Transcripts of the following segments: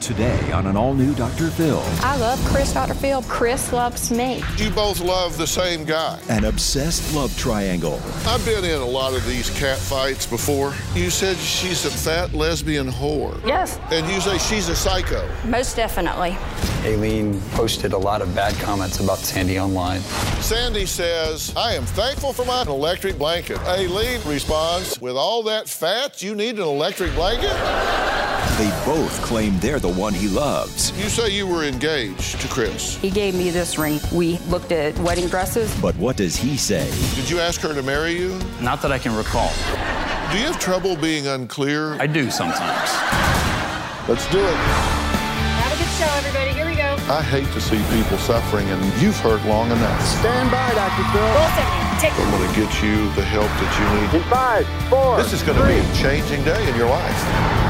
Today on an all new Dr. Phil. I love Chris, Dr. Phil. Chris loves me. You both love the same guy. An obsessed love triangle. I've been in a lot of these cat fights before. You said she's a fat lesbian whore. Yes. And you say she's a psycho. Most definitely. Aileen posted a lot of bad comments about Sandy online. Sandy says, I am thankful for my electric blanket. Aileen responds, With all that fat, you need an electric blanket? They both claim they're the one he loves. You say you were engaged to Chris. He gave me this ring. We looked at wedding dresses. But what does he say? Did you ask her to marry you? Not that I can recall. Do you have trouble being unclear? I do sometimes. Let's do it. Have a good show, everybody. Here we go. I hate to see people suffering, and you've hurt long enough. Stand by, Dr. Phil. Roll 70. Take I'm going to get you the help that you need. In five, four, This is going to be a changing day in your life.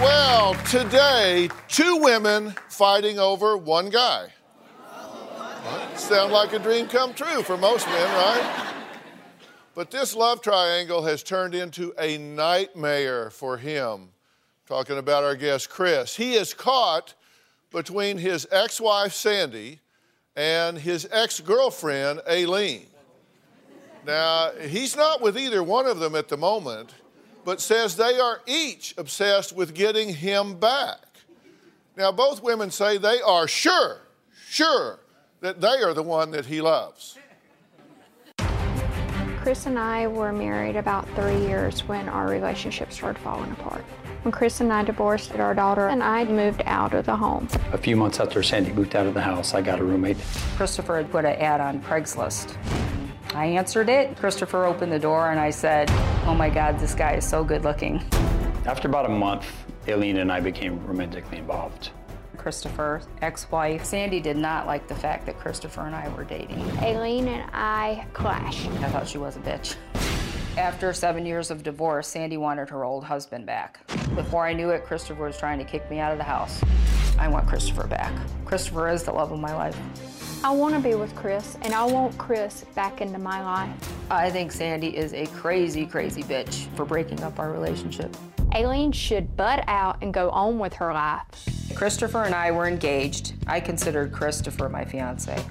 Well, today, two women fighting over one guy. Sound like a dream come true for most men, right? But this love triangle has turned into a nightmare for him. Talking about our guest, Chris. He is caught between his ex wife, Sandy, and his ex girlfriend, Aileen. Now, he's not with either one of them at the moment, but says they are each obsessed with getting him back. Now, both women say they are sure, sure that they are the one that he loves. Chris and I were married about three years when our relationship started falling apart. When Chris and I divorced, our daughter and I moved out of the home. A few months after Sandy moved out of the house, I got a roommate. Christopher had put an ad on Craigslist. I answered it. Christopher opened the door and I said, Oh my God, this guy is so good looking. After about a month, Aileen and I became romantically involved. Christopher's ex wife, Sandy, did not like the fact that Christopher and I were dating. Aileen and I clashed. I thought she was a bitch. After seven years of divorce, Sandy wanted her old husband back. Before I knew it, Christopher was trying to kick me out of the house. I want Christopher back. Christopher is the love of my life. I want to be with Chris, and I want Chris back into my life. I think Sandy is a crazy, crazy bitch for breaking up our relationship. Aileen should butt out and go on with her life. Christopher and I were engaged. I considered Christopher my fiance.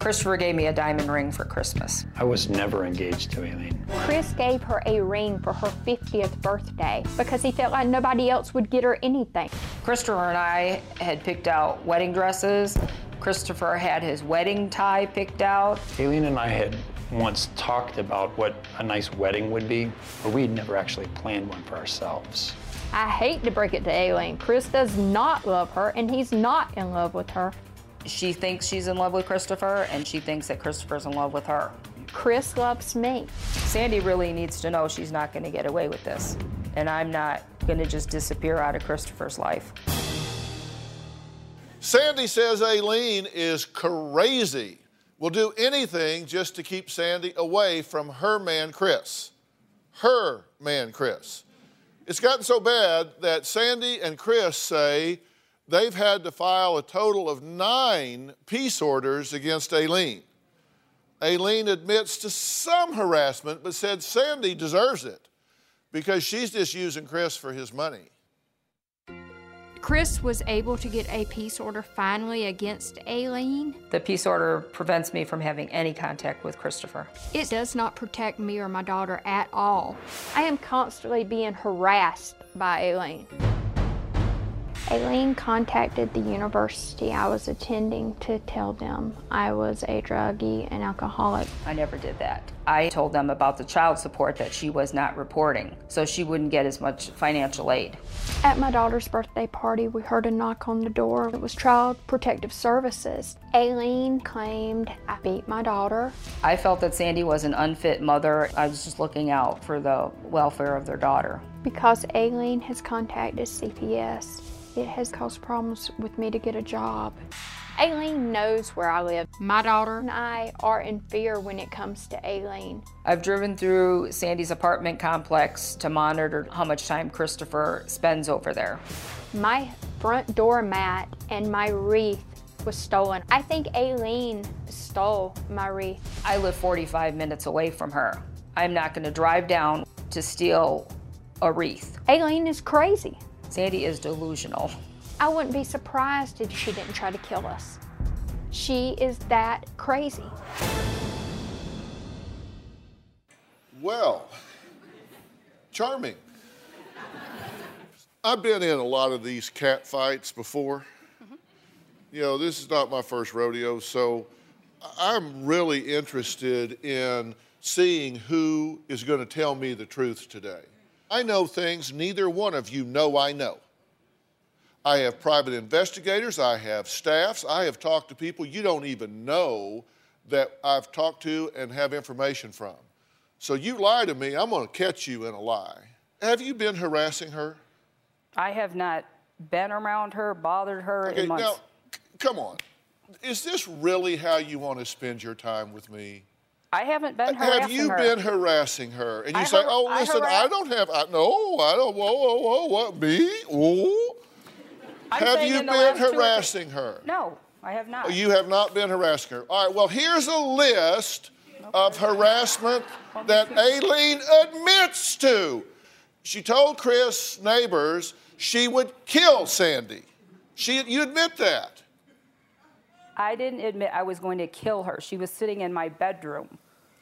Christopher gave me a diamond ring for Christmas. I was never engaged to Aileen. Chris gave her a ring for her 50th birthday because he felt like nobody else would get her anything. Christopher and I had picked out wedding dresses. Christopher had his wedding tie picked out. Aileen and I had once talked about what a nice wedding would be, but we had never actually planned one for ourselves. I hate to break it to Aileen. Chris does not love her, and he's not in love with her. She thinks she's in love with Christopher, and she thinks that Christopher's in love with her. Chris loves me. Sandy really needs to know she's not going to get away with this. And I'm not going to just disappear out of Christopher's life. Sandy says Aileen is crazy, will do anything just to keep Sandy away from her man, Chris. Her man, Chris. It's gotten so bad that Sandy and Chris say they've had to file a total of nine peace orders against Aileen. Aileen admits to some harassment, but said Sandy deserves it because she's just using Chris for his money. Chris was able to get a peace order finally against Aileen. The peace order prevents me from having any contact with Christopher. It does not protect me or my daughter at all. I am constantly being harassed by Aileen. Aileen contacted the university I was attending to tell them I was a druggie and alcoholic. I never did that. I told them about the child support that she was not reporting, so she wouldn't get as much financial aid. At my daughter's birthday party, we heard a knock on the door. It was Child Protective Services. Aileen claimed I beat my daughter. I felt that Sandy was an unfit mother. I was just looking out for the welfare of their daughter. Because Aileen has contacted CPS, it has caused problems with me to get a job. Aileen knows where I live. My daughter and I are in fear when it comes to Aileen. I've driven through Sandy's apartment complex to monitor how much time Christopher spends over there. My front door mat and my wreath was stolen. I think Aileen stole my wreath. I live 45 minutes away from her. I'm not going to drive down to steal a wreath. Aileen is crazy. Sandy is delusional. I wouldn't be surprised if she didn't try to kill us. She is that crazy. Well, charming. I've been in a lot of these cat fights before. Mm-hmm. You know, this is not my first rodeo, so I'm really interested in seeing who is going to tell me the truth today. I know things neither one of you know I know. I have private investigators, I have staffs, I have talked to people you don't even know that I've talked to and have information from. So you lie to me, I'm going to catch you in a lie. Have you been harassing her? I have not been around her, bothered her Okay, in months. now, c- come on. Is this really how you want to spend your time with me? I haven't been harassing Have you her. been harassing her? And you I say, har- "Oh, I listen, harass- I don't have. I, no, I don't. Whoa, whoa, whoa, what me? Whoa. I'm have you been last two or three- harassing her? No, I have not. You have not been harassing her. All right. Well, here's a list of harassment that Aileen admits to. She told Chris neighbors she would kill Sandy. She, you admit that. I didn't admit I was going to kill her. She was sitting in my bedroom.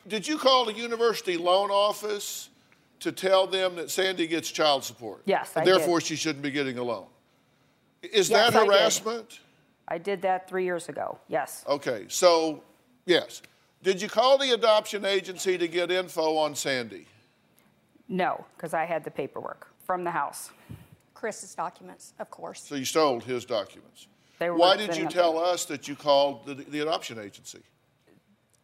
Did you call the university loan office to tell them that Sandy gets child support? Yes, I and did. Therefore, she shouldn't be getting a loan. Is Yes, that I did. harassment? I did that three years ago. Yes. Okay, so yes. Did you call the adoption agency to get info on Sandy? No, because I had the paperwork from the house. Chris's documents, of course. So you stole his documents. They were Why did you tell there. us that you called the, the adoption agency?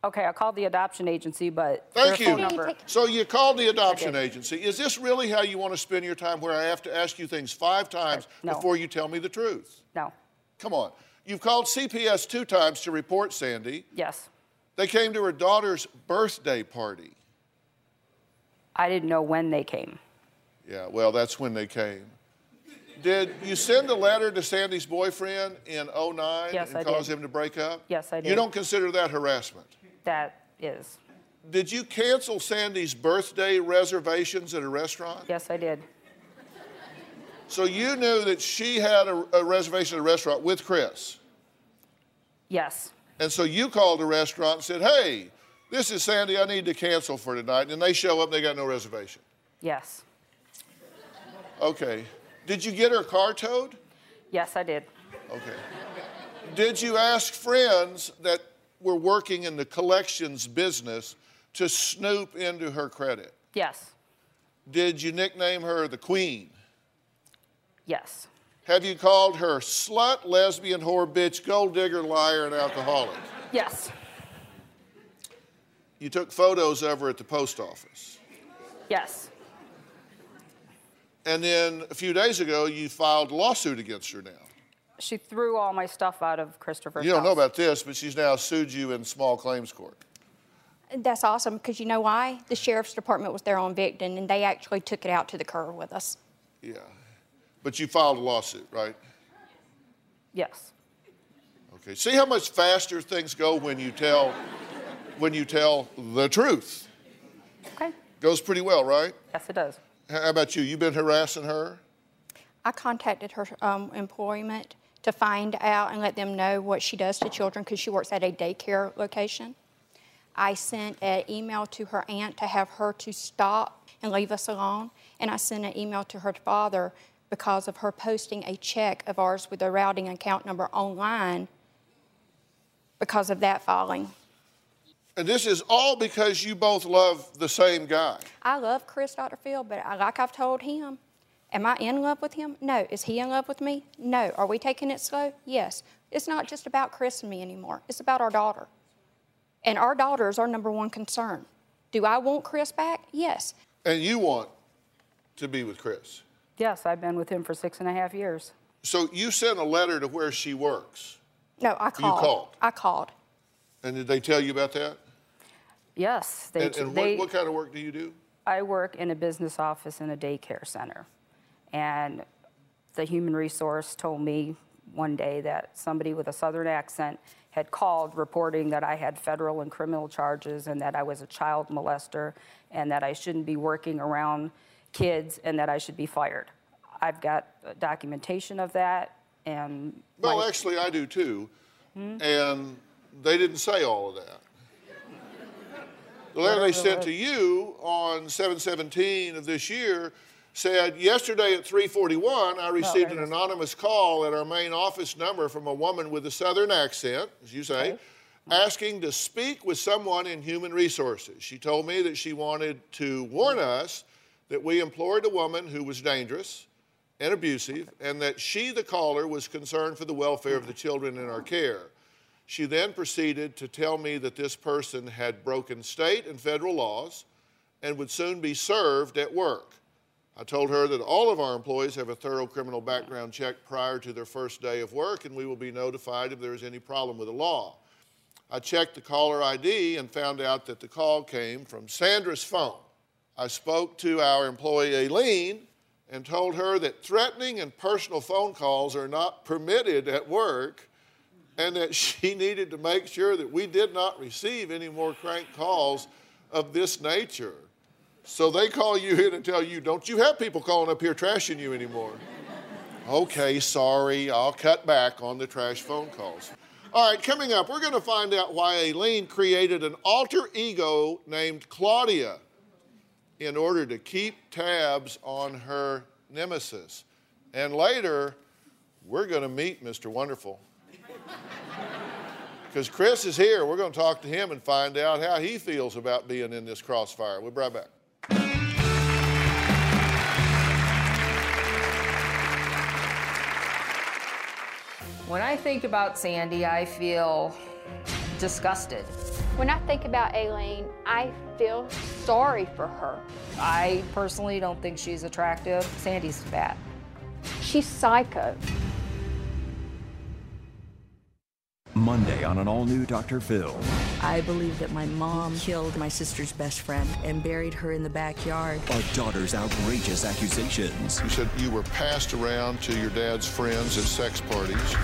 Okay, I called the adoption agency, but Thank their phone you. number. So you called the adoption agency. Is this really how you want to spend your time where I have to ask you things five times No. before you tell me the truth? No. Come on. You've called CPS two times to report Sandy. Yes. They came to her daughter's birthday party. I didn't know when they came. Yeah, well, that's when they came. Did you send a letter to Sandy's boyfriend in 09 Yes, and I cause did. him to break up? Yes, I did. You don't consider that harassment? That is. Did you cancel Sandy's birthday reservations at a restaurant? Yes, I did. So you knew that she had a, a reservation at a restaurant with Chris. Yes. And so you called the restaurant and said, hey, this is Sandy, I need to cancel for tonight. And they show up, they got no reservation. Yes. Okay. Did you get her car towed? Yes, I did. Okay. Did you ask friends that were working in the collections business to snoop into her credit? Yes. Did you nickname her the Queen? Yes. Have you called her slut, lesbian, whore, bitch, gold digger, liar, and alcoholic? Yes. You took photos of her at the post office. Yes. And then a few days ago, you filed a lawsuit against her now. She threw all my stuff out of Christopher's You don't know about this, but she's now sued you in small claims court. That's awesome because you know why? The sheriff's department was there on Victon and they actually took it out to the curb with us. Yeah. But you filed a lawsuit, right? Yes. Okay. See how much faster things go when you tell when you tell the truth. Okay. Goes pretty well, right? Yes, it does. How about you? You've been harassing her? I contacted her um, employment to find out and let them know what she does to children because she works at a daycare location. I sent an email to her aunt to have her to stop and leave us alone, and I sent an email to her father because of her posting a check of ours with the routing account number online because of that filing. And this is all because you both love the same guy. I love Chris, Dr. Phil, but I, like I've told him, am I in love with him? No. Is he in love with me? No. Are we taking it slow? Yes. It's not just about Chris and me anymore, it's about our daughter. And our daughter is our number one concern. Do I want Chris back? Yes. And you want to be with Chris. Yes, I've been with him for six and a half years. So you sent a letter to where she works. No, I called. You called? I called. And did they tell you about that? Yes, they. and and they what, what kind of work do you do? I work in a business office in a daycare center, and the human resource told me one day that somebody with a southern accent had called reporting that I had federal and criminal charges and that I was a child molester and that I shouldn't be working around kids and that I should be fired. I've got documentation of that and Well, my- actually, I do too. Hmm? And they didn't say all of that. The letter they sent to you on 717 of this year said, yesterday at 341, I received an anonymous call at our main office number from a woman with a southern accent, as you say, mm-hmm. asking to speak with someone in human resources. She told me that she wanted to warn us that we employed a woman who was dangerous and abusive, and that she, the caller, was concerned for the welfare of the mm-hmm. children in our care. She then proceeded to tell me that this person had broken state and federal laws and would soon be served at work. I told her that all of our employees have a thorough criminal background check prior to their first day of work, and we will be notified if there is any problem with the law. I checked the caller ID and found out that the call came from Sandra's phone. I spoke to our employee Aileen and told her that threatening and personal phone calls are not permitted at work and that she needed to make sure that we did not receive any more crank calls of this nature. So they call you in and tell you, don't you have people calling up here trashing you anymore? okay, sorry, I'll cut back on the trash phone calls. All right, coming up, we're going to find out why Aileen created an alter ego named Claudia in order to keep tabs on her nemesis. And later, we're going to meet Mr. Wonderful. Because Chris is here. We're going to talk to him and find out how he feels about being in this crossfire. We'll be right back. When I think about Sandy, I feel disgusted. When I think about Aileen, I feel sorry for her. I personally don't think she's attractive. Sandy's fat. She's psycho. Monday on an all new Dr. Phil. I believe that my mom killed my sister's best friend and buried her in the backyard. Our daughter's outrageous accusations. You said you were passed around to your dad's friends at sex parties.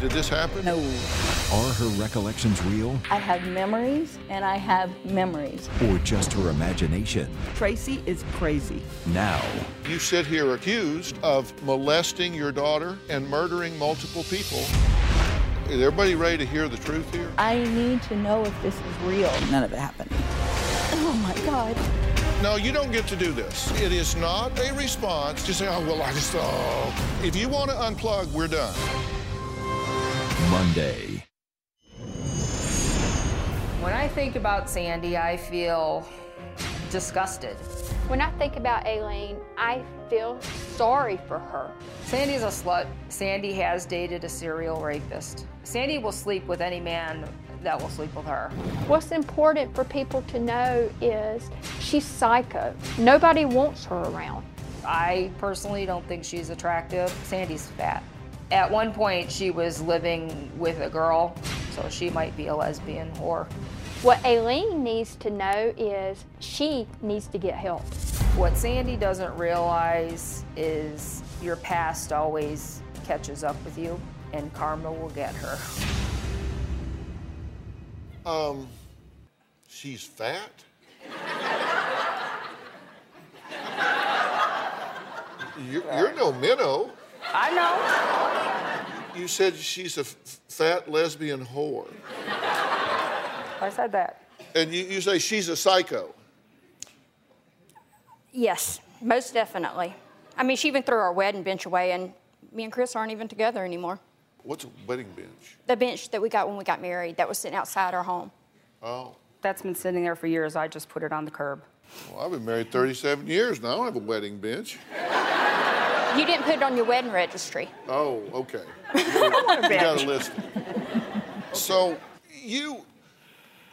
Did this happen? No. Are her recollections real I have memories and I have memories. or just her imagination? Tracy is crazy. Now, You sit here accused of molesting your daughter and murdering multiple people. Is everybody ready to hear the truth here? I need to know if this is real. None of it happened. Oh my God. No, you don't get to do this. It is not a response to say, oh, well, I just, oh. If you want to unplug, we're done. Monday. When I think about Sandy, I feel disgusted. When I think about Aileen, I feel sorry for her. Sandy's a slut. Sandy has dated a serial rapist. Sandy will sleep with any man that will sleep with her. What's important for people to know is she's psycho. Nobody wants her around. I personally don't think she's attractive. Sandy's fat. At one point, she was living with a girl, so she might be a lesbian whore. What Aileen needs to know is she needs to get help. What Sandy doesn't realize is your past always catches up with you, and karma will get her. Um, she's fat? You're, you're no minnow. I know. You said she's a f- fat lesbian whore. I said that. And you, you say she's a psycho. Yes, most definitely. I mean, she even threw our wedding bench away, and me and Chris aren't even together anymore. What's a wedding bench? The bench that we got when we got married that was sitting outside our home. Oh, That's been sitting there for years. I just put it on the curb. well, I've been married 37 years now. I don't have a wedding bench. You didn't put it on your wedding registry. Oh, okay. you got a list. So you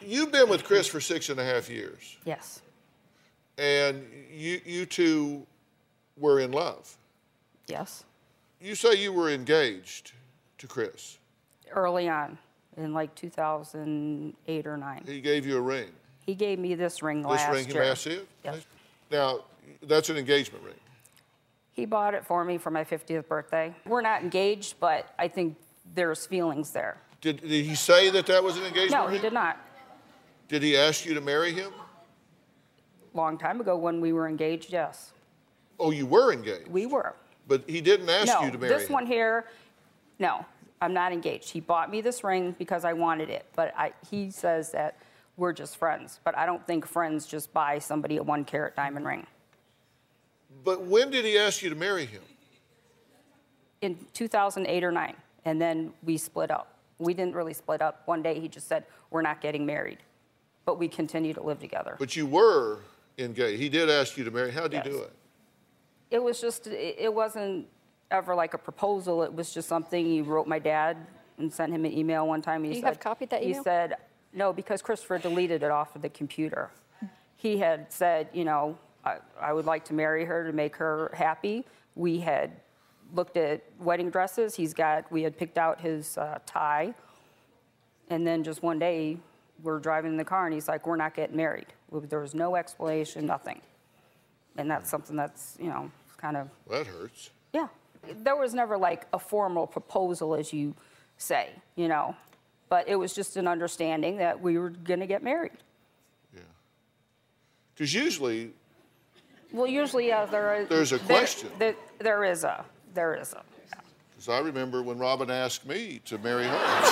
you've been with Chris for six and a half years, Yes. and you you two were in love. Yes. You say you were engaged to Chris. Early on, in like 2008 or 9. He gave you a ring. He gave me this ring last year. This last ring, year. massive. Yes. Now that's an engagement ring. He bought it for me for my 50th birthday. We're not engaged, but I think there's feelings there. Did, did he say that that was an engagement No, ring? he did not. Did he ask you to marry him? Long time ago when we were engaged, yes. Oh, you were engaged. We were. But he didn't ask no, you to marry this him. This one here, no, I'm not engaged. He bought me this ring because I wanted it, but I, he says that we're just friends. But I don't think friends just buy somebody a one carat diamond ring. But when did he ask you to marry him? In 2008 or 9, and then we split up. We didn't really split up. One day he just said, We're not getting married, but we continue to live together. But you were engaged. He did ask you to marry. How did he do it? It was just, it it wasn't ever like a proposal. It was just something he wrote my dad and sent him an email one time. He you said, have copied copy of that He said, no, because Christopher deleted it off of the computer. He had said, you know, I, I would like to marry her to make her happy. We had looked at wedding dresses. He's got, we had picked out his uh, tie. And then just one day, we're driving in the car and he's like, we're not getting married. There was no explanation, nothing. And that's something that's, you know, kind of That hurts. yeah. There was never like a formal proposal, as you say, you know, but it was just an understanding that we were going to get married. Yeah. Because usually, Well, usually, yeah, there is. There's a there- question. There, there is a. There is a. because I remember when Robin asked me to marry her.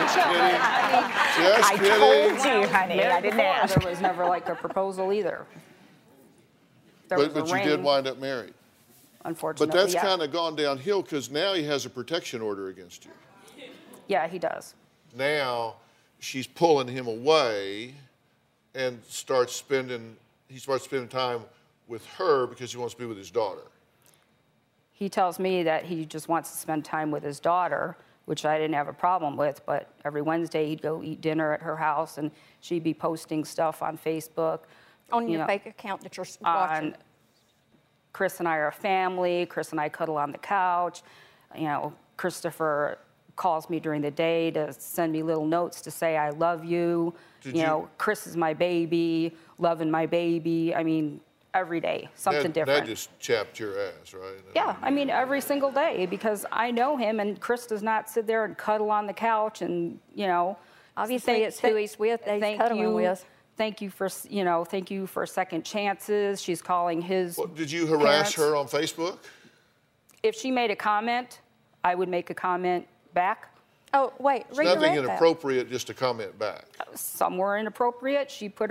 Just kidding. Just I kidding. told you, honey. I didn't Before, ask. There was never like a proposal either. There But, but a you did wind up married. Unfortunately, But that's yeah. kind of gone downhill because now he has a protection order against you. Yeah, he does. Now she's pulling him away and starts spending, he starts spending time with her because he wants to be with his daughter. He tells me that he just wants to spend time with his daughter, which I didn't have a problem with. But every Wednesday, he'd go eat dinner at her house, and she'd be posting stuff on Facebook. On you your know, fake account that you're watching. on Chris and I are a family. Chris and I cuddle on the couch. You know, Christopher calls me during the day to send me little notes to say I love you. Did you you- know, Chris is my baby, loving my baby. I mean, every day something that, different. That just chapped your ass, right? Yeah, I mean every single day because I know him, and Chris does not sit there and cuddle on the couch, and you know. Obviously, thank- it's who he's with that he's thank cuddling you, with. Thank you for you know, thank you for second chances. She's calling his. What, did you harass parents. her on Facebook? If she made a comment, I would make a comment back. Oh, wait, It's redirect nothing that. inappropriate just to comment back. Some were inappropriate. She put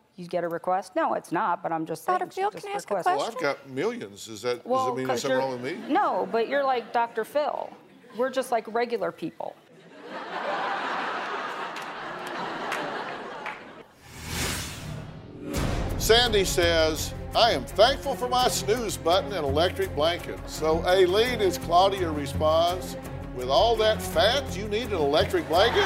get a request. No, it's not. But I'm just saying. Dr. Phil, can I ask a requested. Well, I've got millions. Is that, does Well, it mean there's 'cause something you're- wrong with me? No, but you're like Dr. Phil. We're just like regular people. Sandy says, I am thankful for my snooze button and electric blanket. So, Aileen, as Claudia responds, with all that fat, you need an electric blanket?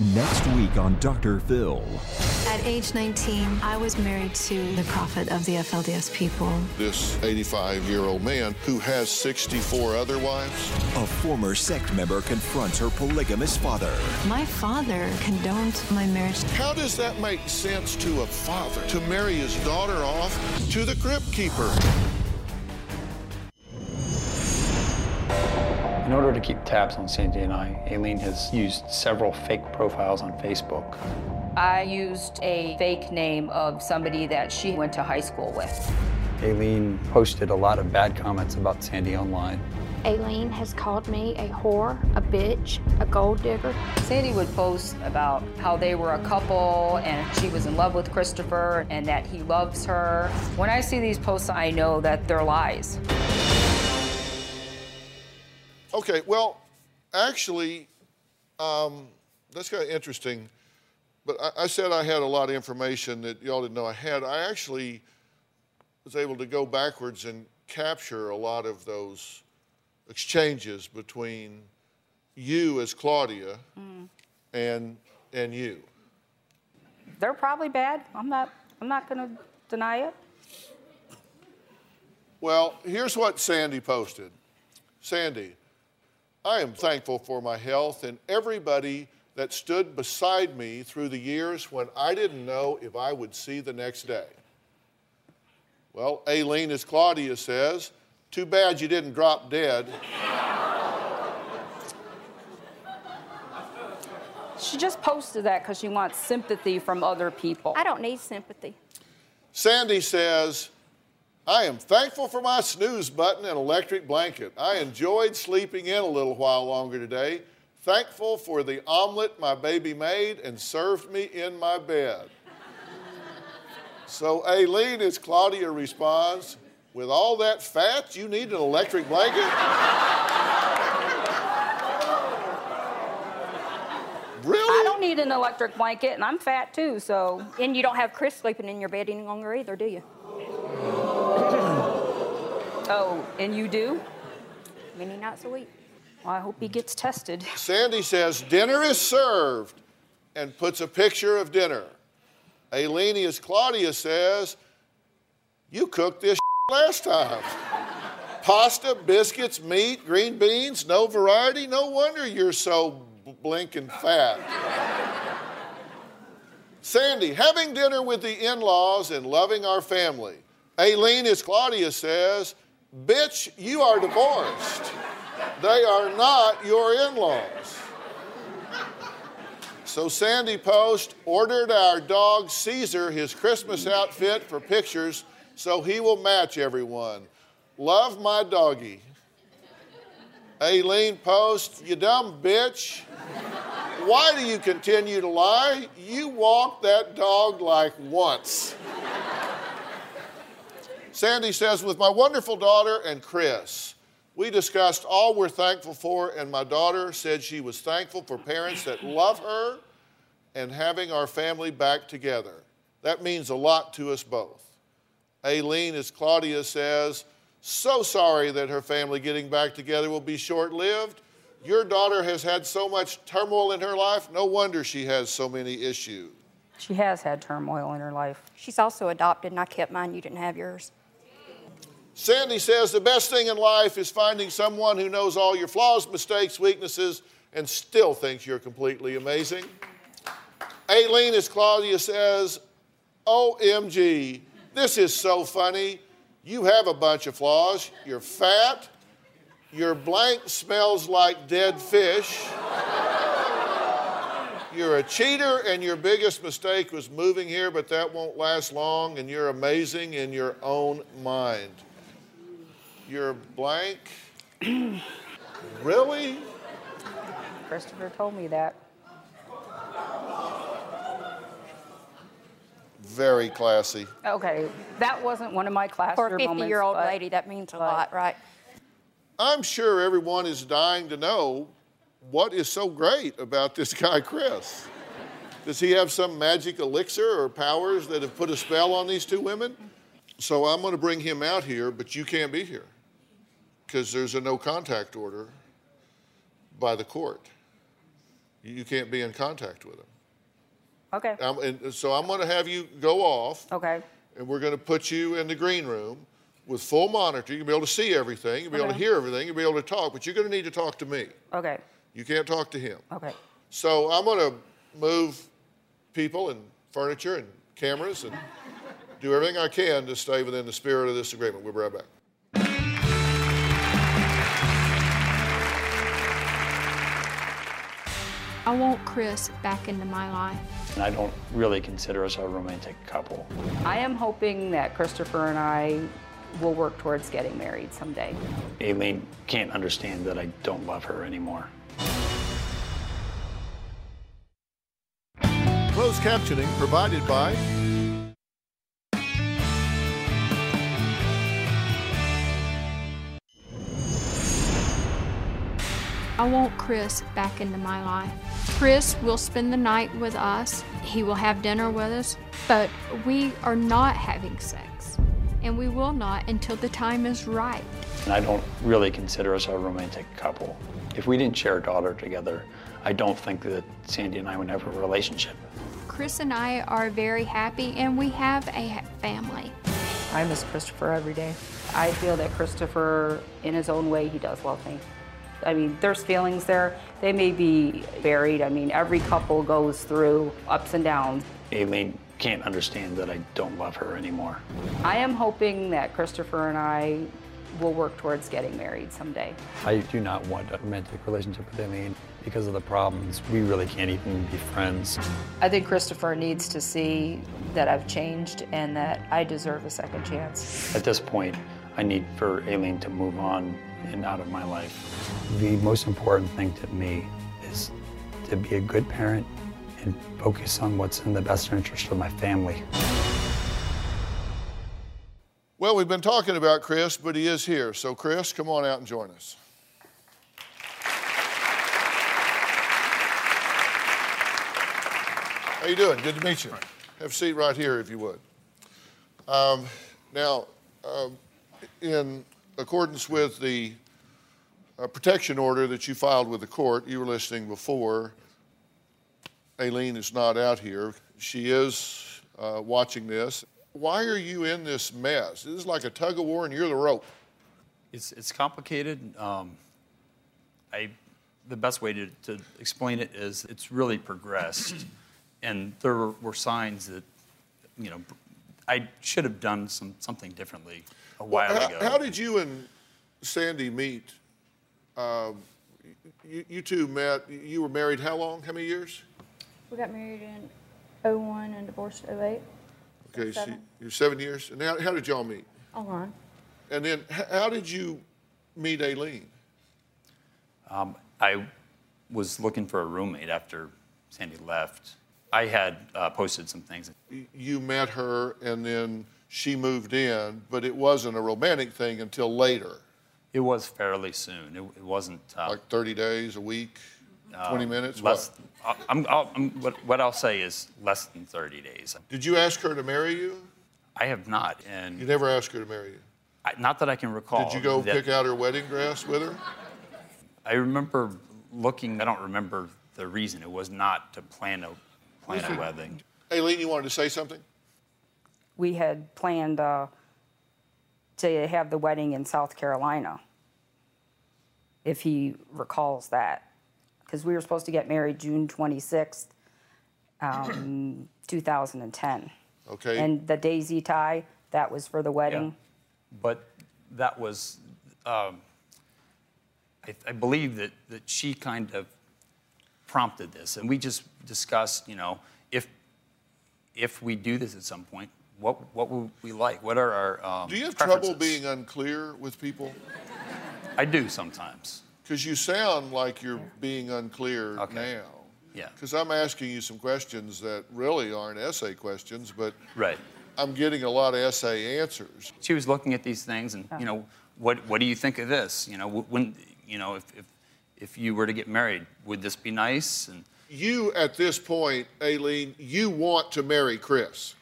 Next week on Dr. Phil. At age 19, I was married to the prophet of the FLDS people. This 85 year old man who has 64 other wives. A former sect member confronts her polygamous father. My father condoned my marriage. How does that make sense to a father to marry his daughter off to the crypt keeper? In order to keep tabs on Sandy and I, Aileen has used several fake profiles on Facebook. I used a fake name of somebody that she went to high school with. Aileen posted a lot of bad comments about Sandy online. Aileen has called me a whore, a bitch, a gold digger. Sandy would post about how they were a couple and she was in love with Christopher and that he loves her. When I see these posts, I know that they're lies. Okay, well, actually, um, that's kind of interesting. But I, I, said I had a lot of information that y'all didn't know I had. I actually was able to go backwards and capture a lot of those exchanges between you as Claudia mm. and and you. They're probably bad. I'm not. I'm not going to deny it. Well, here's what Sandy posted. Sandy, I am thankful for my health and everybody that stood beside me through the years when I didn't know if I would see the next day. Well, Aileen, as Claudia says, too bad you didn't drop dead. She just posted that because she wants sympathy from other people. I don't need sympathy. Sandy says, I am thankful for my snooze button and electric blanket. I enjoyed sleeping in a little while longer today. Thankful for the omelet my baby made and served me in my bed. so, Aileen, as Claudia responds, with all that fat, you need an electric blanket? really? I don't need an electric blanket, and I'm fat too, so. And you don't have Chris sleeping in your bed any longer either, do you? Oh, and you do? Many nights a week. Well, I hope he gets tested. Sandy says, Dinner is served, and puts a picture of dinner. Aileen, as Claudia says, You cooked this last time. Pasta, biscuits, meat, green beans, no variety. No wonder you're so blinking fat. Sandy, having dinner with the in laws and loving our family. Aileen, as Claudia says, Bitch, you are divorced. They are not your in laws. So Sandy Post ordered our dog Caesar his Christmas outfit for pictures so he will match everyone. Love my doggy. Aileen Post, you dumb bitch. Why do you continue to lie? You walked that dog like once. Sandy says, with my wonderful daughter and Chris, we discussed all we're thankful for, and my daughter said she was thankful for parents that love her and having our family back together. That means a lot to us both. Aileen, as Claudia says, so sorry that her family getting back together will be short lived. Your daughter has had so much turmoil in her life, no wonder she has so many issues. She has had turmoil in her life. She's also adopted, and I kept mine. You didn't have yours. Sandy says the best thing in life is finding someone who knows all your flaws, mistakes, weaknesses, and still thinks you're completely amazing. Aileen, as Claudia says, OMG, this is so funny. You have a bunch of flaws. You're fat. Your blank smells like dead fish. You're a cheater, and your biggest mistake was moving here, but that won't last long, and you're amazing in your own mind. You're blank. really? Christopher told me that. Very classy. Okay, that wasn't one of my classier For a moments. 50 year old but- lady, that means a but- lot, right? I'm sure everyone is dying to know what is so great about this guy, Chris. Does he have some magic elixir or powers that have put a spell on these two women? So I'm going to bring him out here, but you can't be here because there's a no contact order by the court. You can't be in contact with him. Okay. Um, and so I'm going to have you go off. Okay. And we're going to put you in the green room with full monitor. You'll be able to see everything. You'll be able to hear everything. You'll be able to talk, but you're going to need to talk to me. Okay. You can't talk to him. Okay. So I'm going to move people and furniture and cameras and do everything I can to stay within the spirit of this agreement. We'll be right back. I want Chris back into my life. And I don't really consider us a romantic couple. I am hoping that Christopher and I will work towards getting married someday. Aileen can't understand that I don't love her anymore. Closed captioning provided by I want Chris back into my life. Chris will spend the night with us. He will have dinner with us, but we are not having sex. And we will not until the time is right. And I don't really consider us a romantic couple. If we didn't share a daughter together, I don't think that Sandy and I would have a relationship. Chris and I are very happy and we have a family. I miss Christopher every day. I feel that Christopher, in his own way, he does love me. I mean, there's feelings there. They may be buried. I mean, every couple goes through ups and downs. Aileen can't understand that I don't love her anymore. I am hoping that Christopher and I will work towards getting married someday. I do not want a romantic relationship with Aileen because of the problems. We really can't even be friends. I think Christopher needs to see that I've changed and that I deserve a second chance. At this point, I need for Aileen to move on and out of my life. The most important thing to me is to be a good parent and focus on what's in the best interest of my family. Well, we've been talking about Chris, but he is here. So, Chris, come on out and join us. How you doing? Good to meet you. Have a seat right here, if you would. Um, now, um, in accordance with the uh, protection order that you filed with the court, you were listening before. Aileen is not out here. She is uh, watching this. Why are you in this mess? This is like a tug of war, and you're the rope. It's, it's complicated. Um, I, the best way to, to explain it is it's really progressed. and there were, were signs that, you know, I should have done some, something differently a while how, ago. how did you and Sandy meet? Um, you, you two met, you were married how long? How many years? We got married in 01 and divorced in 08. Okay, so Seven. you're seven years. And how, how did y'all meet? Online. And then h- how did you meet Aileen? Um, I was looking for a roommate after Sandy left. I had uh, posted some things. You met her and then she moved in, but it wasn't a romantic thing until later. It was fairly soon. It, it wasn't uh, Like 30 days, a week, 20 uh, minutes? Less. What? I- I'm, I'll, I'm, what, what I'll say is less than 30 days. Did you ask her to marry you? I have not, and You never asked her to marry you. I, not that I can recall. Did you go that- pick out her wedding dress with her? I remember looking. I don't remember the reason. It was not to plan a plan a wedding. Aileen, you wanted to say something? We had planned uh, to have the wedding in South Carolina, if he recalls that. Because we were supposed to get married June 26th, um, 2010. Okay. And the daisy tie, that was for the wedding. Yeah. But that was, um, I, I believe that, that she kind of prompted this. And we just discussed, you know, if, if we do this at some point, what, what would we like? What are our um, Do you have trouble being unclear with people? I do sometimes. Because you sound like you're being unclear now. Yeah. Because I'm asking you some questions that really aren't essay questions, but Right. I'm getting a lot of essay answers. She was looking at these things and, you know, what, what do you think of this? You know, when, you know, if, if, if you were to get married, would this be nice? And You, at this point, Aileen, you want to marry Chris.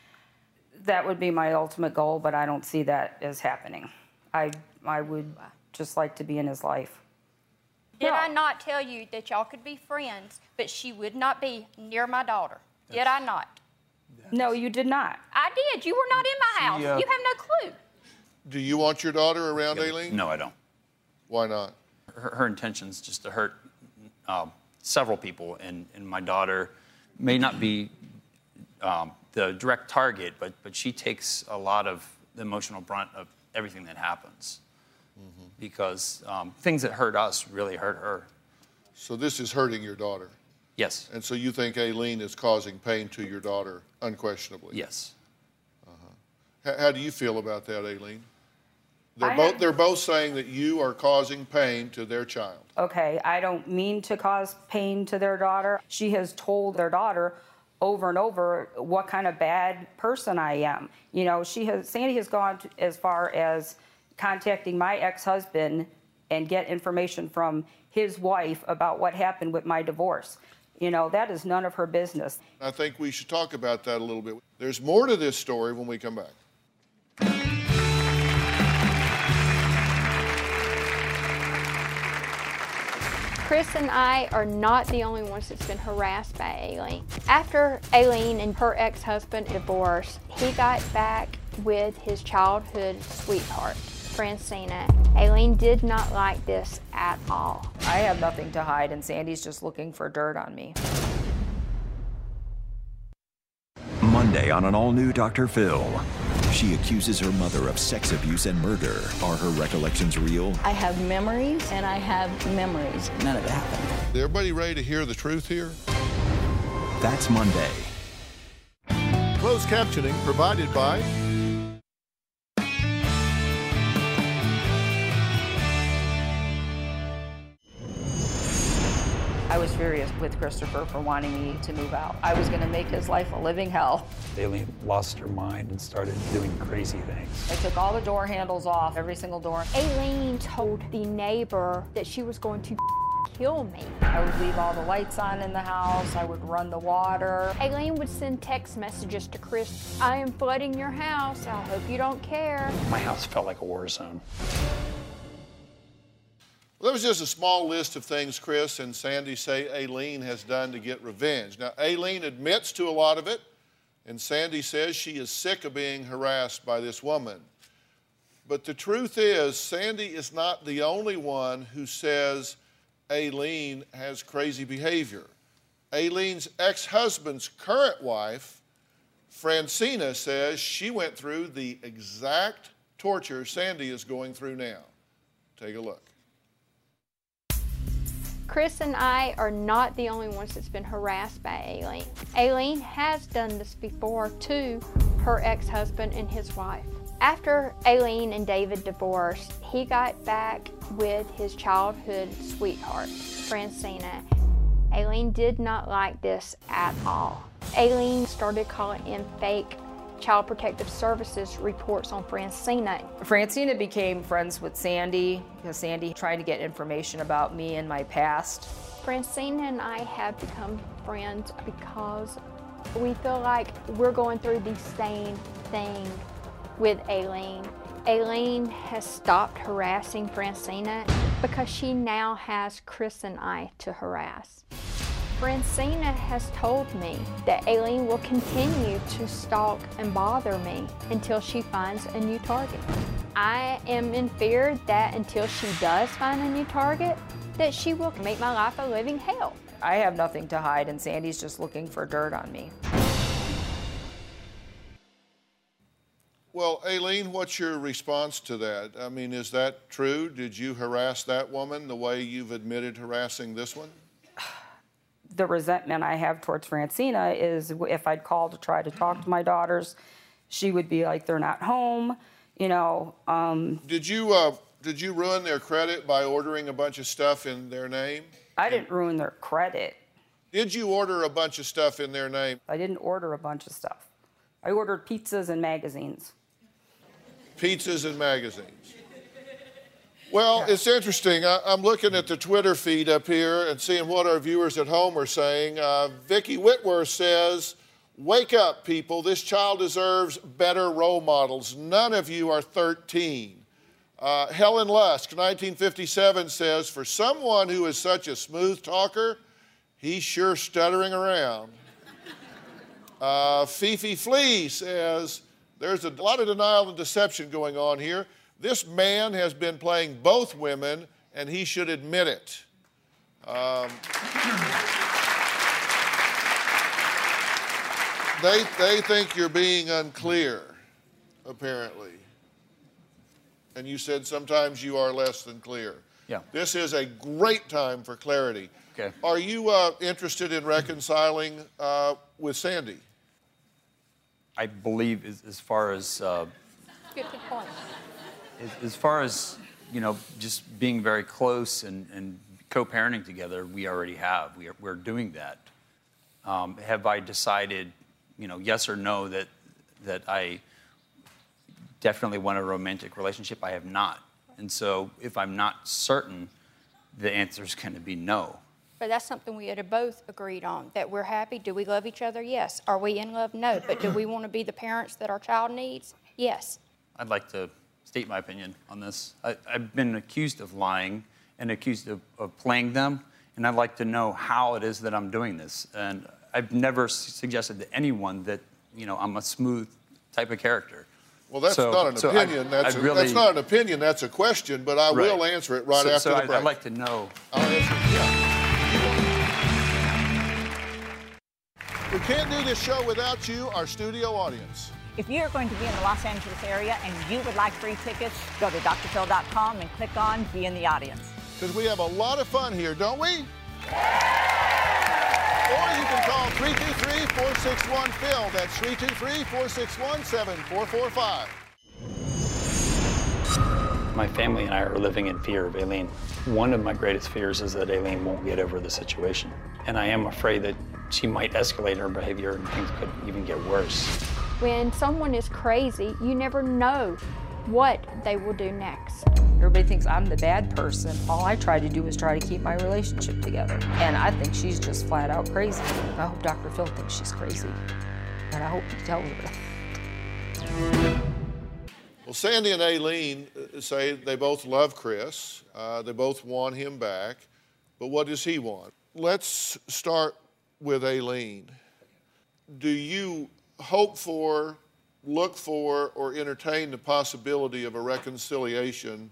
That would be my ultimate goal, but I don't see that as happening. I, I would just like to be in his life. Did I not tell you that y'all could be friends, but she would not be near my daughter? Did I not? No, you did not. I did. You were not in my house. uh, You have no clue. Do you want your daughter around, Aileen? no, I don't. Why not? Her, her intention's just to hurt um, several people, and, and my daughter may not be um, the direct target, but, but she takes a lot of the emotional brunt of everything that happens. Because um, things that hurt us really hurt her. So this is hurting your daughter. Yes. And so you think Aileen is causing pain to your daughter, unquestionably? Yes. How, how do you feel about that, Aileen? They're I both, have- they're both saying that you are causing pain to their child. Okay, I don't mean to cause pain to their daughter. She has told their daughter over and over what kind of bad person I am. You know, she has Sandy has gone to, as far as contacting my ex-husband and get information from his wife about what happened with my divorce. You know, that is none of her business. I think we should talk about that a little bit. There's more to this story when we come back. Chris and I are not the only ones that's been harassed by Aileen. After Aileen and her ex-husband divorced, he got back with his childhood sweetheart, Francina. Aileen did not like this at all. I have nothing to hide, and Sandy's just looking for dirt on me. Monday on an all new Dr. Phil. She accuses her mother of sex abuse and murder. Are her recollections real? I have memories and I have memories. None of it happened. Is everybody ready to hear the truth here? That's Monday. Closed captioning provided by I was furious with Christopher for wanting me to move out. I was going to make his life a living hell. Aileen lost her mind and started doing crazy things. I took all the door handles off, every single door. Aileen told the neighbor that she was going to kill me. I would leave all the lights on in the house. I would run the water. Aileen would send text messages to Chris. I am flooding your house. I hope you don't care. My house felt like a war zone. Well, that was just a small list of things Chris and Sandy say Aileen has done to get revenge. Now, Aileen admits to a lot of it, and Sandy says she is sick of being harassed by this woman. But the truth is, Sandy is not the only one who says Aileen has crazy behavior. Aileen's ex husband's current wife, Francina, says she went through the exact torture Sandy is going through now. Take a look. Chris and I are not the only ones that's been harassed by Aileen. Aileen has done this before to her ex-husband and his wife. After Aileen and David divorced, he got back with his childhood sweetheart, Francina. Aileen did not like this at all. Aileen started calling him fake Child Protective Services reports on Francina. Francina became friends with Sandy because Sandy tried to get information about me and my past. Francina and I have become friends because we feel like we're going through the same thing with Aileen. Aileen has stopped harassing Francina because she now has Chris and I to harass. Francina has told me that Aileen will continue to stalk and bother me until she finds a new target. I am in fear that until she does find a new target, that she will make my life a living hell. I have nothing to hide, and Sandy's just looking for dirt on me. Well, Aileen, what's your response to that? I mean, is that true? Did you harass that woman the way you've admitted harassing this one? The resentment I have towards Francina is if I'd call to try to talk to my daughters, she would be like, they're not home, you know. Um, Did you uh, did you ruin their credit by ordering a bunch of stuff in their name? I didn't ruin their credit. Did you order a bunch of stuff in their name? I didn't order a bunch of stuff. I ordered pizzas and magazines. Pizzas and magazines. Well, it's interesting. I, I'm looking at the Twitter feed up here and seeing what our viewers at home are saying. Uh, Vicki Whitworth says, Wake up, people. This child deserves better role models. None of you are 13. Uh, Helen Lusk, 1957, says, For someone who is such a smooth talker, he's sure stuttering around. Uh, Fifi Flea says, There's a lot of denial and deception going on here. This man has been playing both women, and he should admit it. Um, they, they think you're being unclear, apparently. And you said sometimes you are less than clear. Yeah. This is a great time for clarity. Okay. Are you uh, interested in reconciling uh, with Sandy? I believe as, as far as uh, Good, good point. As, far as you know, just being very close and, and co-parenting together, we already have. We are, we're doing that. Um, have I decided, you know, yes or no that that I definitely want a romantic relationship? I have not. And so, if I'm not certain, the answer is going to be no. But that's something we had both agreed on, that we're happy. Do we love each other? Yes. Are we in love? No. But do we want to be the parents that our child needs? Yes. I'd like to state my opinion on this. I, I've been accused of lying and accused of, of playing them, and I'd like to know how it is that I'm doing this. And I've never suggested to anyone that you know I'm a smooth type of character. Well, that's So- not an so I- opinion. that's, I a- really- that's not an opinion. That's a question, but I will answer it right So- after so the I'd- break. I'd like to know. I'll answer it. Yeah. We can't do this show without you, our studio audience. If you're going to be in the Los Angeles area and you would like free tickets, go to drphil.com and click on Be in the Audience. Because we have a lot of fun here, don't we? Or you can call 323-461-PHIL. That's 323-461-7445. My family and I are living in fear of Aileen. One of my greatest fears is that Aileen won't get over the situation. And I am afraid that she might escalate her behavior and things could even get worse. When someone is crazy, you never know what they will do next. Everybody thinks I'm the bad person. All I try to do is try to keep my relationship together. And I think she's just flat out crazy. I hope Dr. Phil thinks she's crazy. And I hope he tells her that. Well, Sandy and Aileen uh, say they both love Chris. Uh, they both want him back. But what does he want? Let's start with Aileen. Do you hope for, look for, or entertain the possibility of a reconciliation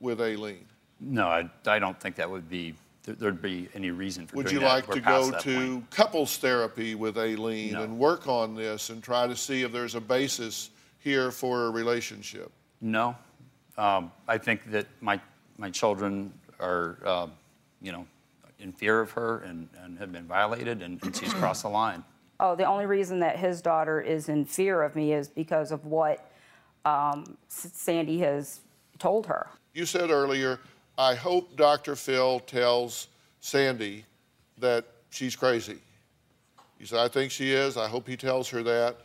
with Aileen? No, I, I don't think that would be there, there'd be any reason for Would you like to go to point. couples therapy with Aileen No. and work on this and try to see if there's a basis here for a relationship? No, um, I think that my my children are, uh, you know, in fear of her and, and have been violated, and, and she's crossed the line. Oh, the only reason that his daughter is in fear of me is because of what um, Sandy has told her. You said earlier, I hope Dr. Phil tells Sandy that she's crazy. You said, I think she is. I hope he tells her that.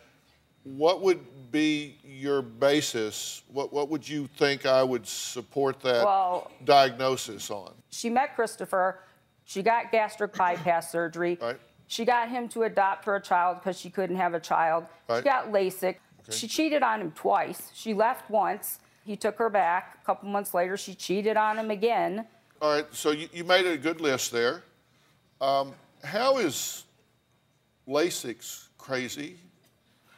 What would be your basis? What, what would you think I would support that Well- diagnosis on? She met Christopher. She got gastric bypass surgery. She got him to adopt her a child because she couldn't have a child. She got LASIK. She cheated on him twice. She left once. He took her back. A couple months later, she cheated on him again. All right, so you, you made a good list there. Um, how is LASIX crazy?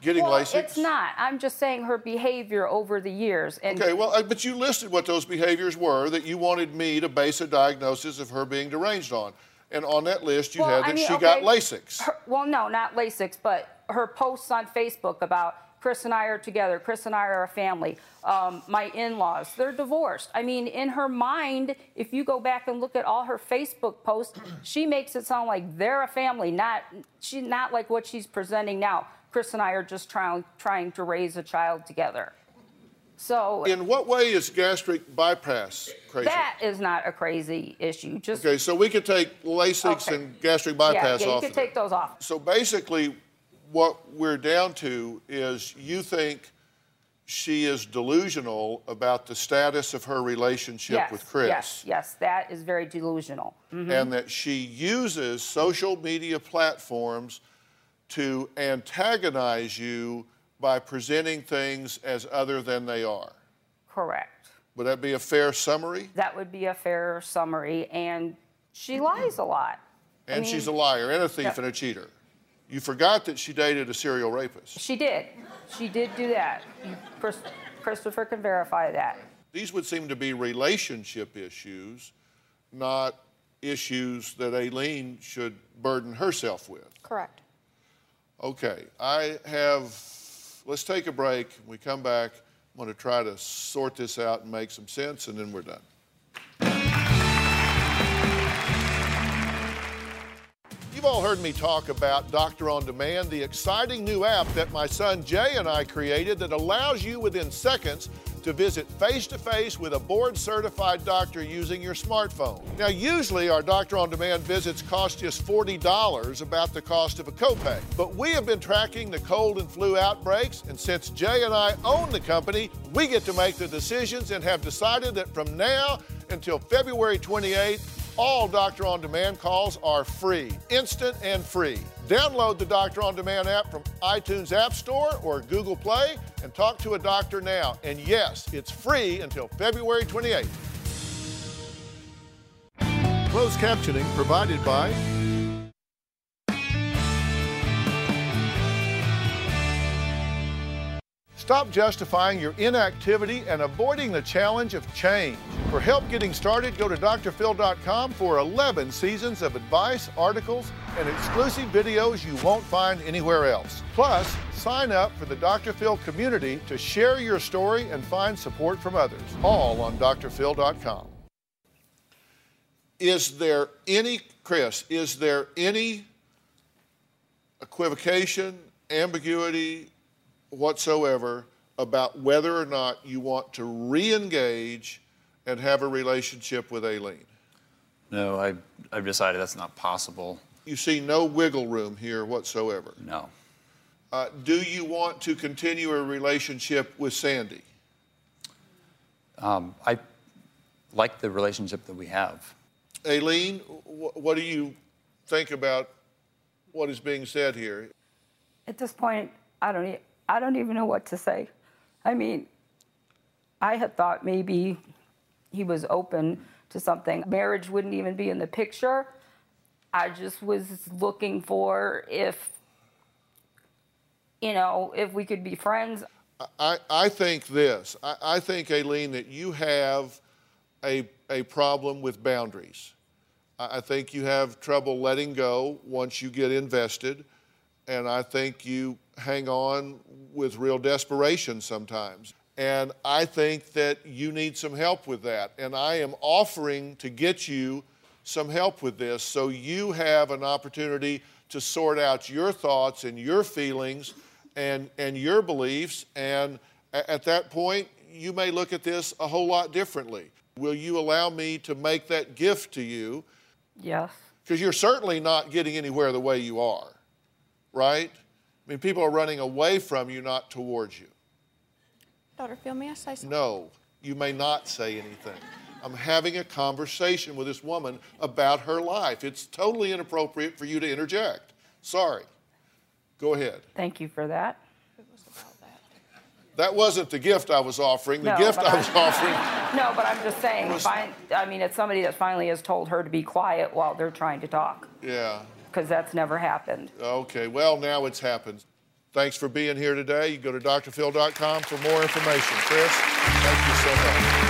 Getting well, LASIX? it's not. I'm just saying her behavior over the years. And Okay, well, uh, but you listed what those behaviors were that you wanted me to base a diagnosis of her being deranged on. And on that list, you Well, had I that mean, she got Lasix. her- well, no, not Lasix, but her posts on Facebook about Chris and I are together. Chris and I are a family. Um, my in-laws, they're divorced. I mean, in her mind, if you go back and look at all her Facebook posts, she makes it sound like they're a family. Not she's not like what she's presenting now. Chris and I are just trying trying to raise a child together. So In what way is gastric bypass crazy? that is not a crazy issue. Just Okay, so we could take Lasix Okay. and gastric yeah, bypass yeah, you could it. take those off. So basically, what we're down to is you think she is delusional about the status of her relationship yes, with Chris. Yes, yes, that is very delusional. Mhm. and that she uses social media platforms to antagonize you by presenting things as other than they are. Correct. Would that be a fair summary? That would be a fair summary. And she lies a lot. I And mean, she's a liar and a thief and a cheater. You forgot that she dated a serial rapist. She did. She did do that. Chris, Christopher can verify that. These would seem to be relationship issues, not issues that Aileen should burden herself with. Correct. Okay, I have, let's take a break. When we come back, I'm going to try to sort this out and make some sense, and then we're done. You've all heard me talk about Doctor on Demand, the exciting new app that my son Jay and I created that allows you within seconds to visit face to face with a board certified doctor using your smartphone. Now, usually our Doctor on Demand visits cost just $40, about the cost of a copay. But we have been tracking the cold and flu outbreaks, and since Jay and I own the company, we get to make the decisions and have decided that from now until February 28th, all Doctor On Demand calls are free, instant and free. Download the Doctor On Demand app from iTunes App Store or Google Play and talk to a doctor now. And yes, it's free until February 28th. Closed captioning provided by Stop justifying your inactivity and avoiding the challenge of change. For help getting started, go to drphil.com for 11 seasons of advice, articles, and exclusive videos you won't find anywhere else. Plus, sign up for the Dr. Phil community to share your story and find support from others, all on drphil.com. Is there any, Chris, is there any equivocation, ambiguity, whatsoever about whether or not you want to re-engage and have a relationship with Aileen. No, I, I've decided that's not possible. You see no wiggle room here whatsoever. No. Uh, do you want to continue a relationship with Sandy? Um, I like the relationship that we have. Aileen, wh- what do you think about what is being said here? At this point, I don't, e- I don't even know what to say. I mean, I had thought maybe he was open to something. Marriage wouldn't even be in the picture. I just was looking for if, you know, if we could be friends. I, I think this. I, I think, Aileen, that you have a, a problem with boundaries. I, I think you have trouble letting go once you get invested. And I think you hang on with real desperation sometimes. And I think that you need some help with that. And I am offering to get you some help with this so you have an opportunity to sort out your thoughts and your feelings and, and your beliefs. And at that point, you may look at this a whole lot differently. Will you allow me to make that gift to you? Yes. Because you're certainly not getting anywhere the way you are, right? I mean, people are running away from you, not towards you. Dr. Phil, may I say something? No, you may not say anything. I'm having a conversation with this woman about her life. It's totally inappropriate for you to interject. Sorry. Go ahead. Thank you for that. That wasn't the gift I was offering. The No, gift but I was offering. No, but I'm just saying, Was- fin- I mean, it's somebody that finally has told her to be quiet while they're trying to talk, Yeah. Because that's never happened. Okay. Well, now it's happened. Thanks for being here today. You go to drphil.com for more information. Chris, thank you so much.